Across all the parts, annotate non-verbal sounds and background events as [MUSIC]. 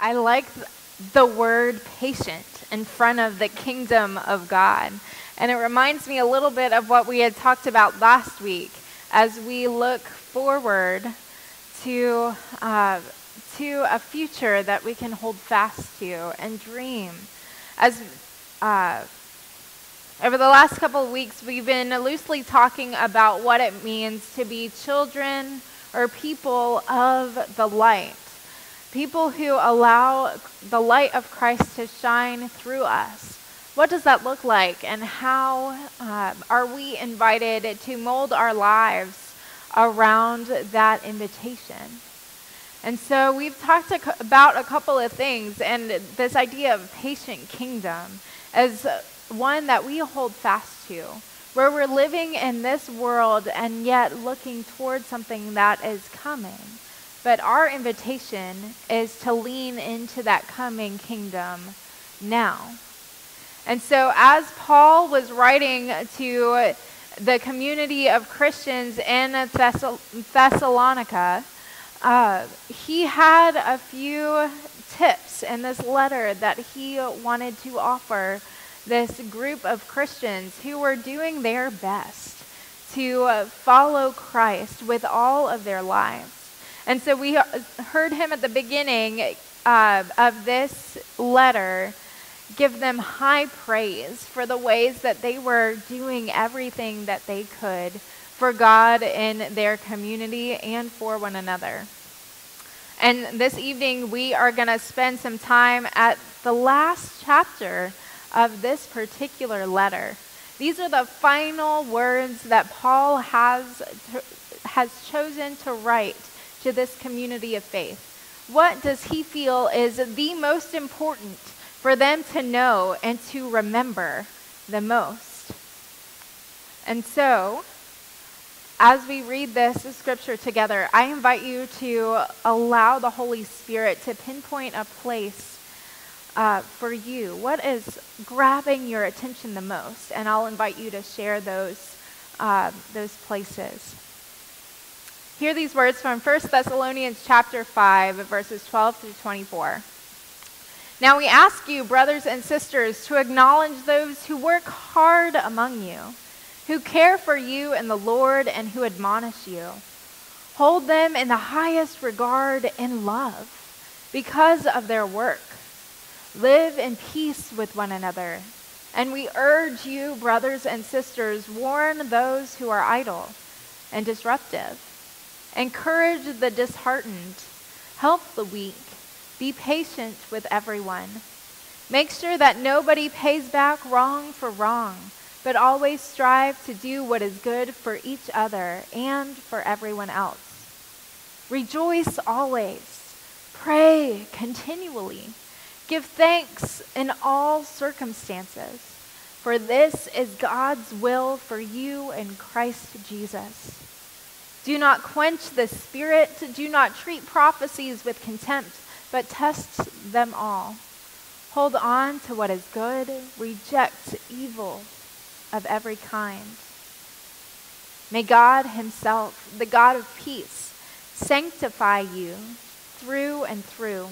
I like the word patient in front of the kingdom of God. And it reminds me a little bit of what we had talked about last week as we look forward to, uh, to a future that we can hold fast to and dream. As uh, over the last couple of weeks, we've been loosely talking about what it means to be children or people of the light. People who allow the light of Christ to shine through us. What does that look like, and how uh, are we invited to mold our lives around that invitation? And so we've talked about a couple of things, and this idea of patient kingdom as one that we hold fast to, where we're living in this world and yet looking towards something that is coming. But our invitation is to lean into that coming kingdom now. And so, as Paul was writing to the community of Christians in Thessalonica, uh, he had a few tips in this letter that he wanted to offer this group of Christians who were doing their best to follow Christ with all of their lives. And so we heard him at the beginning uh, of this letter give them high praise for the ways that they were doing everything that they could for God in their community and for one another. And this evening, we are going to spend some time at the last chapter of this particular letter. These are the final words that Paul has, has chosen to write to this community of faith. What does he feel is the most important for them to know and to remember the most? And so, as we read this scripture together, I invite you to allow the Holy Spirit to pinpoint a place uh, for you? What is grabbing your attention the most? And I'll invite you to share those, uh, those places. Hear these words from 1 Thessalonians chapter 5, verses 12 through 24. Now we ask you, brothers and sisters, to acknowledge those who work hard among you, who care for you in the Lord, and who admonish you. Hold them in the highest regard and love because of their work. Live in peace with one another. And we urge you, brothers and sisters, warn those who are idle and disruptive. Encourage the disheartened. Help the weak. Be patient with everyone. Make sure that nobody pays back wrong for wrong, but always strive to do what is good for each other and for everyone else. Rejoice always. Pray continually. Give thanks in all circumstances, for this is God's will for you in Christ Jesus. Do not quench the Spirit, do not treat prophecies with contempt, but test them all. Hold on to what is good, reject evil of every kind. May God Himself, the God of peace, sanctify you through and through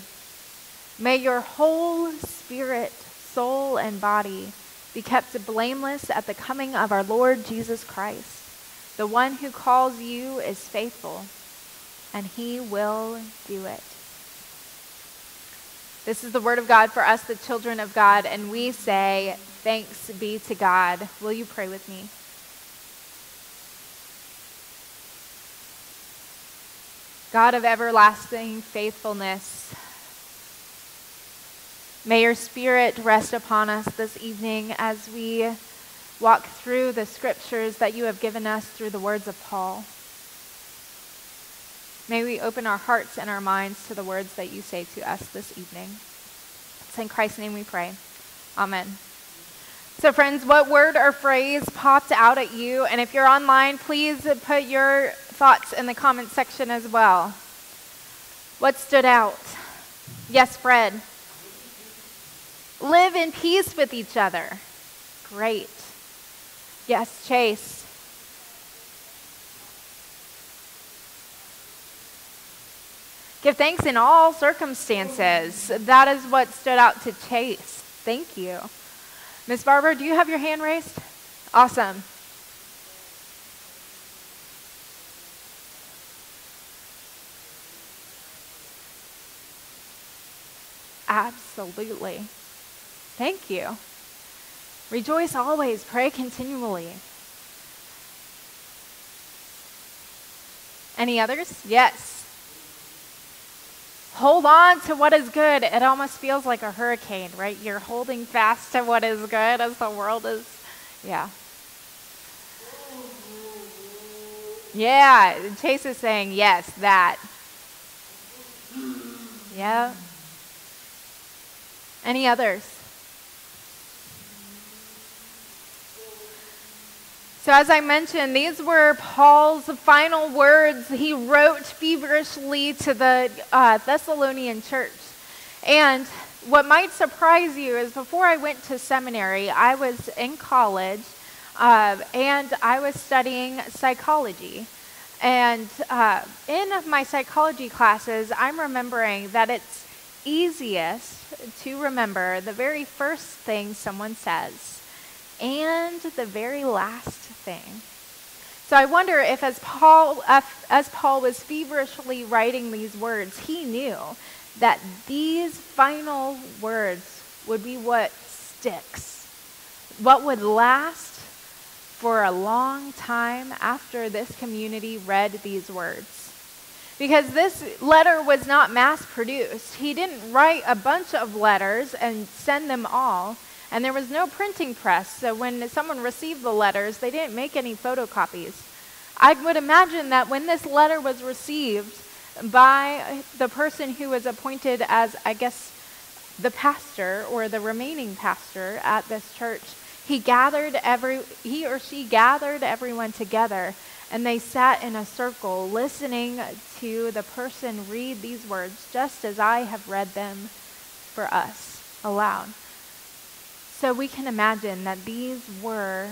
May your whole spirit, soul, and body be kept blameless at the coming of our Lord Jesus Christ. The one who calls you is faithful, and he will do it. This is the word of God for us, the children of God, and we say, Thanks be to God. Will you pray with me? God of everlasting faithfulness, May your spirit rest upon us this evening as we walk through the scriptures that you have given us through the words of Paul. May we open our hearts and our minds to the words that you say to us this evening. It's in Christ's name we pray. Amen. So, friends, what word or phrase popped out at you? And if you're online, please put your thoughts in the comment section as well. What stood out? Yes, Fred. Live in peace with each other. Great. Yes, Chase. Give thanks in all circumstances. That is what stood out to Chase. Thank you. Miss Barber, do you have your hand raised? Awesome. Absolutely. Thank you. Rejoice always, pray continually. Any others? Yes. Hold on to what is good. It almost feels like a hurricane, right? You're holding fast to what is good as the world is. Yeah. Yeah, Chase is saying, yes, that. Yeah. Any others? So, as I mentioned, these were Paul's final words he wrote feverishly to the uh, Thessalonian church. And what might surprise you is before I went to seminary, I was in college uh, and I was studying psychology. And uh, in my psychology classes, I'm remembering that it's easiest to remember the very first thing someone says and the very last thing. So I wonder if as Paul, as Paul was feverishly writing these words, he knew that these final words would be what sticks, what would last for a long time after this community read these words. Because this letter was not mass produced. He didn't write a bunch of letters and send them all. And there was no printing press, so when someone received the letters, they didn't make any photocopies. I would imagine that when this letter was received by the person who was appointed as, I guess, the pastor or the remaining pastor at this church, he gathered every he or she gathered everyone together and they sat in a circle listening to the person read these words just as I have read them for us aloud. So we can imagine that these were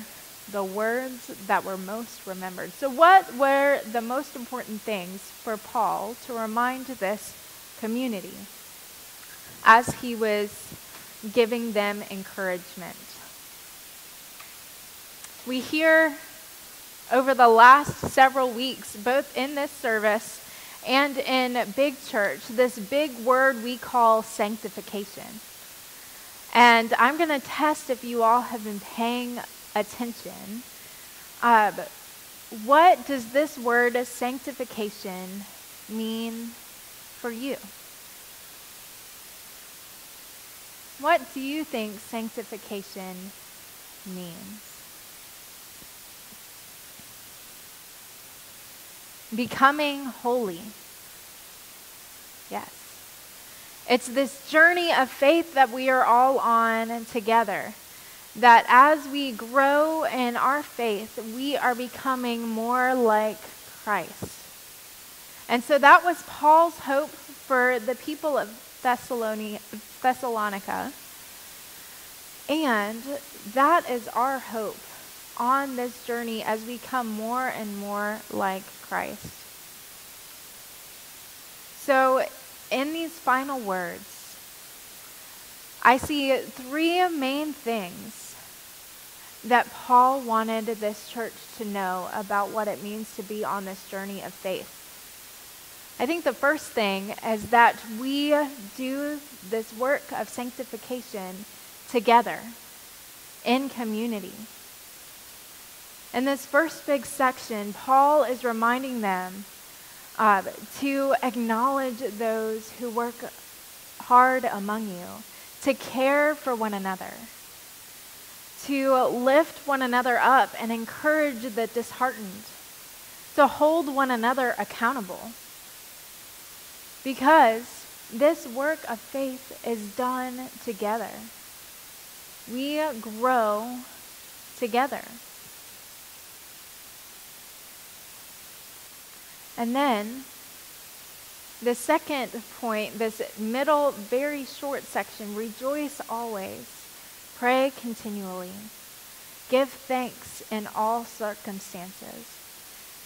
the words that were most remembered. So, what were the most important things for Paul to remind this community as he was giving them encouragement? We hear over the last several weeks, both in this service and in Big Church, this big word we call sanctification. And I'm going to test if you all have been paying attention. Uh, what does this word sanctification mean for you? What do you think sanctification means? Becoming holy. Yes. It's this journey of faith that we are all on together. That as we grow in our faith, we are becoming more like Christ. And so that was Paul's hope for the people of Thessalonica. And that is our hope on this journey as we come more and more like Christ. So in these final words, I see three main things that Paul wanted this church to know about what it means to be on this journey of faith. I think the first thing is that we do this work of sanctification together in community. In this first big section, Paul is reminding them uh, to acknowledge those who work hard among you, to care for one another, to lift one another up and encourage the disheartened, to hold one another accountable. Because this work of faith is done together. We grow together. And then the second point, this middle, very short section rejoice always, pray continually, give thanks in all circumstances.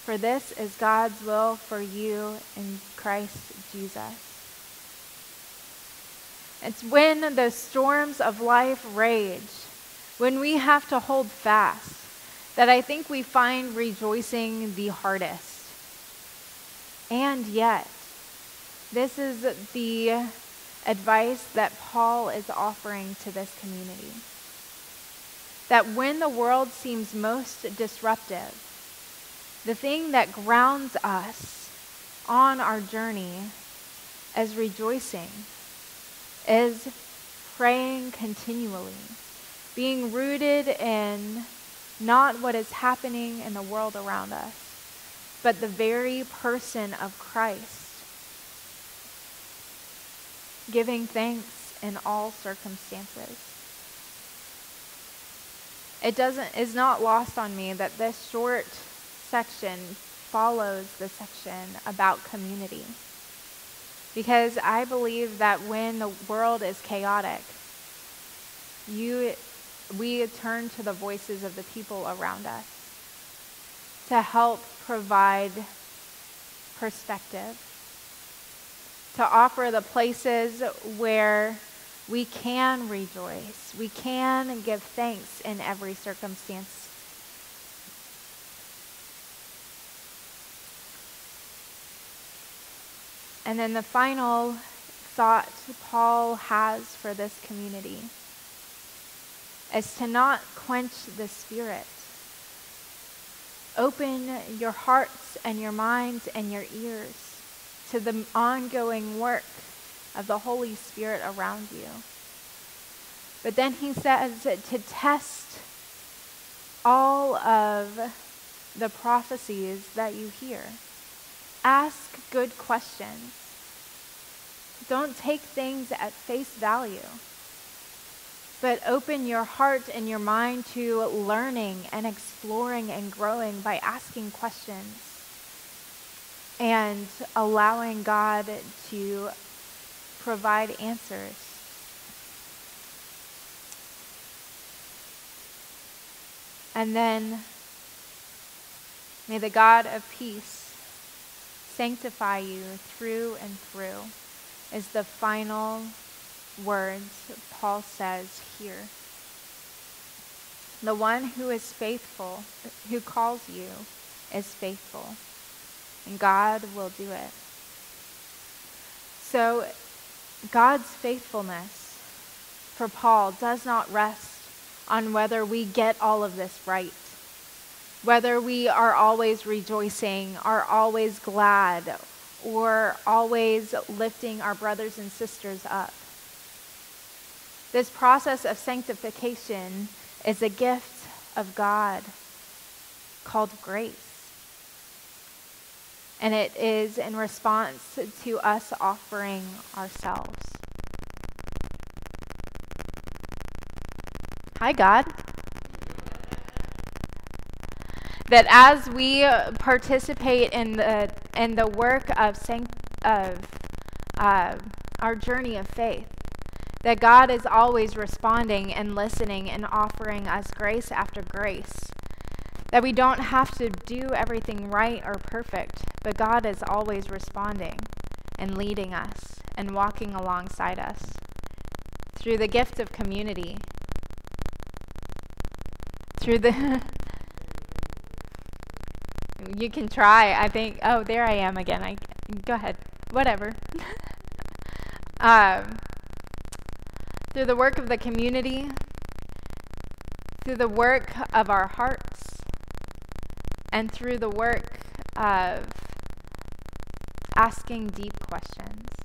for this is God's will for you in Christ Jesus. It's when the storms of life rage, when we have to hold fast, that I think we find rejoicing the hardest. And yet, this is the advice that Paul is offering to this community. That when the world seems most disruptive, the thing that grounds us on our journey as rejoicing is praying continually, being rooted in not what is happening in the world around us, but the very person of Christ, giving thanks in all circumstances. It doesn't is not lost on me that this short section follows the section about community. Because I believe that when the world is chaotic, you, we turn to the voices of the people around us to help provide perspective, to offer the places where we can rejoice, we can give thanks in every circumstance And then the final thought Paul has for this community is to not quench the spirit. Open your hearts and your minds and your ears to the ongoing work of the Holy Spirit around you. But then he says to test all of the prophecies that you hear. Ask good questions. Don't take things at face value, but open your heart and your mind to learning and exploring and growing by asking questions and allowing God to provide answers. And then may the God of peace sanctify you through and through, is the final words Paul says here. The one who is faithful, who calls you, is faithful, and God will do it. So, God's faithfulness for Paul does not rest on whether we get all of this right whether we are always rejoicing, are always glad, or always lifting our brothers and sisters up. This process of sanctification is a gift of God called grace. And it is in response to us offering ourselves. Hi, God that as we participate in the in the work of sanct- of uh, our journey of faith, that God is always responding and listening and offering us grace after grace. That we don't have to do everything right or perfect, but God is always responding and leading us and walking alongside us through the gift of community, through the [LAUGHS] you can try. I think. Oh, there I am again. I go ahead. Whatever. [LAUGHS] um, through the work of the community, through the work of our hearts, and through the work of asking deep questions.